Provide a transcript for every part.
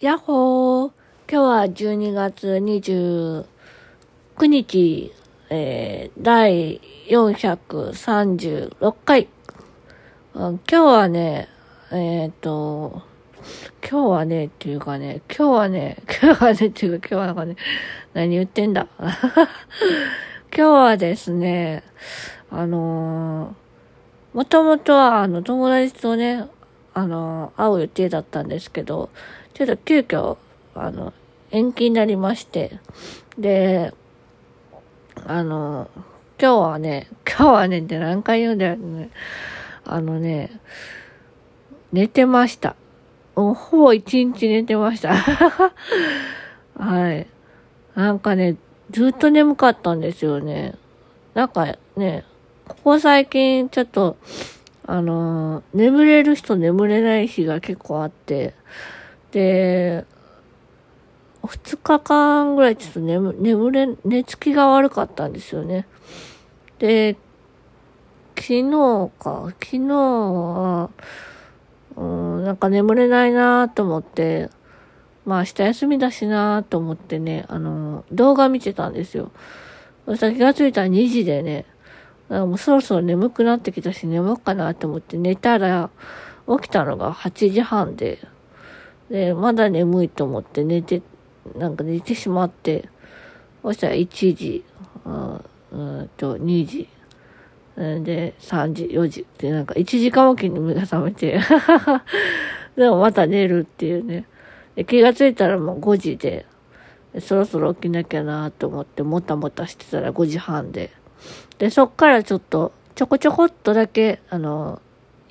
やっほー今日は12月29日、えー、第436回。今日はね、えっ、ー、と、今日はね、っていうかね、今日はね、今日はね、っていうか今日はなんかね、何言ってんだ。今日はですね、あのー、もともとはあの友達とね、あのー、会う予定だったんですけど、ちょっと急遽、あの、延期になりまして、で、あの、今日はね、今日はねって何回言うんだよね。あのね、寝てました。ほぼ一日寝てました。はい。なんかね、ずっと眠かったんですよね。なんかね、ここ最近ちょっと、あの眠れる人眠れない日が結構あって、で、二日間ぐらいちょっと眠、眠れ、寝つきが悪かったんですよね。で、昨日か、昨日は、うん、なんか眠れないなと思って、まあ明日休みだしなと思ってね、あの、動画見てたんですよ。そしたら気がついたら2時でね、もうそろそろ眠くなってきたし眠っかなと思って寝たら、起きたのが8時半で、で、まだ眠いと思って寝て、なんか寝てしまって、そしたら1時、うんと2時、で、3時、4時ってなんか1時間おきに目が覚めて でもまた寝るっていうね。で気がついたらもう5時で、そろそろ起きなきゃなと思ってもたもたしてたら5時半で。で、そっからちょっと、ちょこちょこっとだけ、あの、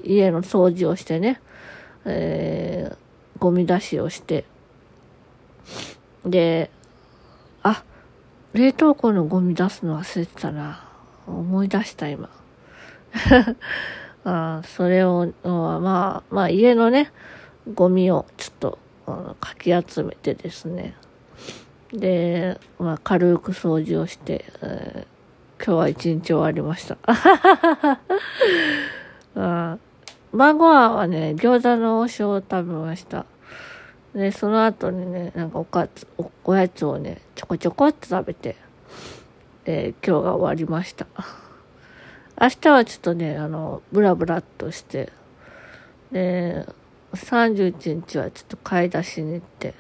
家の掃除をしてね、えーゴミ出しをして、で、あ、冷凍庫のゴミ出すの忘れてたな。思い出した今。あそれを、まあ、まあ家のね、ゴミをちょっとかき集めてですね。で、まあ軽く掃除をして、えー、今日は一日終わりました。あ 晩ご飯はね、餃子の王将を食べました。で、その後にね、なんかおかつ、おおやつをね、ちょこちょこっと食べて、で、今日が終わりました。明日はちょっとね、あの、ブラブラっとして、で、31日はちょっと買い出しに行って、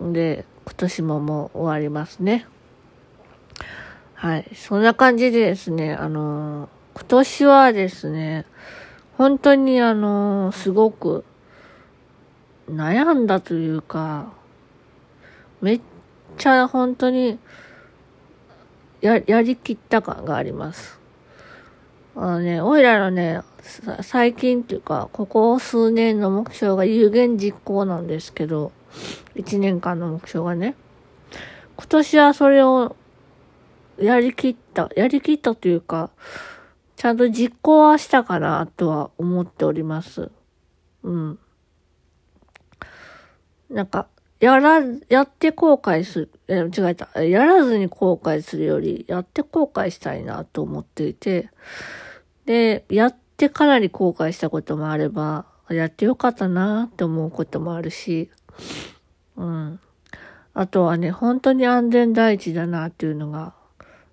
で、今年ももう終わりますね。はい。そんな感じでですね、あの、今年はですね、本当にあの、すごく悩んだというか、めっちゃ本当にや、やりきった感があります。あのね、おいらのね、最近っていうか、ここ数年の目標が有言実行なんですけど、1年間の目標がね。今年はそれをやりきった、やりきったというか、ちゃんと実行はしたかなとは思っております。うん。なんか、やら、やって後悔する、え、違えた。やらずに後悔するより、やって後悔したいなと思っていて、で、やってかなり後悔したこともあれば、やってよかったなって思うこともあるし、うん。あとはね、本当に安全第一だなっていうのが、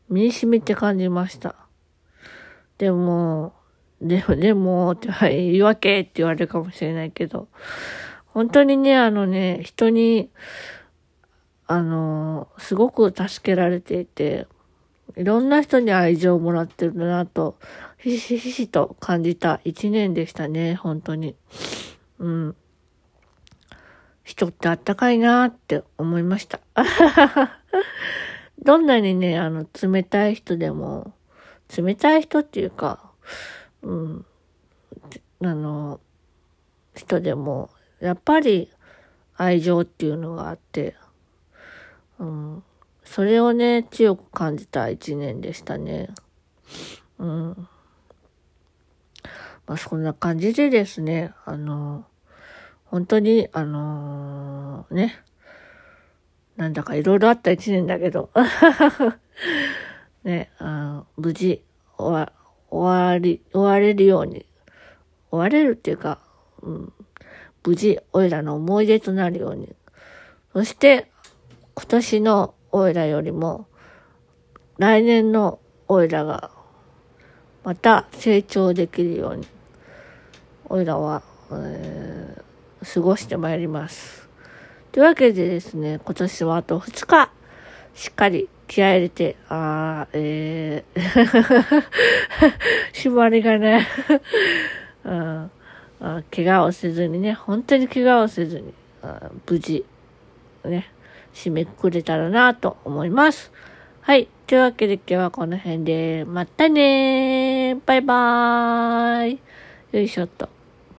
身に染みて感じました。でも、でも、でも、って言い訳って言われるかもしれないけど、本当にね、あのね、人に、あの、すごく助けられていて、いろんな人に愛情をもらってるなと、ひしひしと感じた一年でしたね、本当に。うん。人ってあったかいなって思いました。どんなにね、あの、冷たい人でも、冷たい人っていうか、うん、あの、人でも、やっぱり愛情っていうのがあって、うん、それをね、強く感じた一年でしたね。うん。まあそんな感じでですね、あの、本当に、あのー、ね、なんだかいろいろあった一年だけど、ね、あ無事終わ、終わり、終われるように、終われるっていうか、うん、無事、おいらの思い出となるように。そして、今年のおいらよりも、来年のおいらが、また成長できるように、おいらは、えー、過ごしてまいります。というわけでですね、今年はあと2日、しっかり気合入れて、あー、えー、締まりがね、う んあ、怪我をせずにね、本当に怪我をせずに、あ無事、ね、締めくくれたらなと思います。はい。というわけで今日はこの辺で、またねーバイバーイよいしょっと。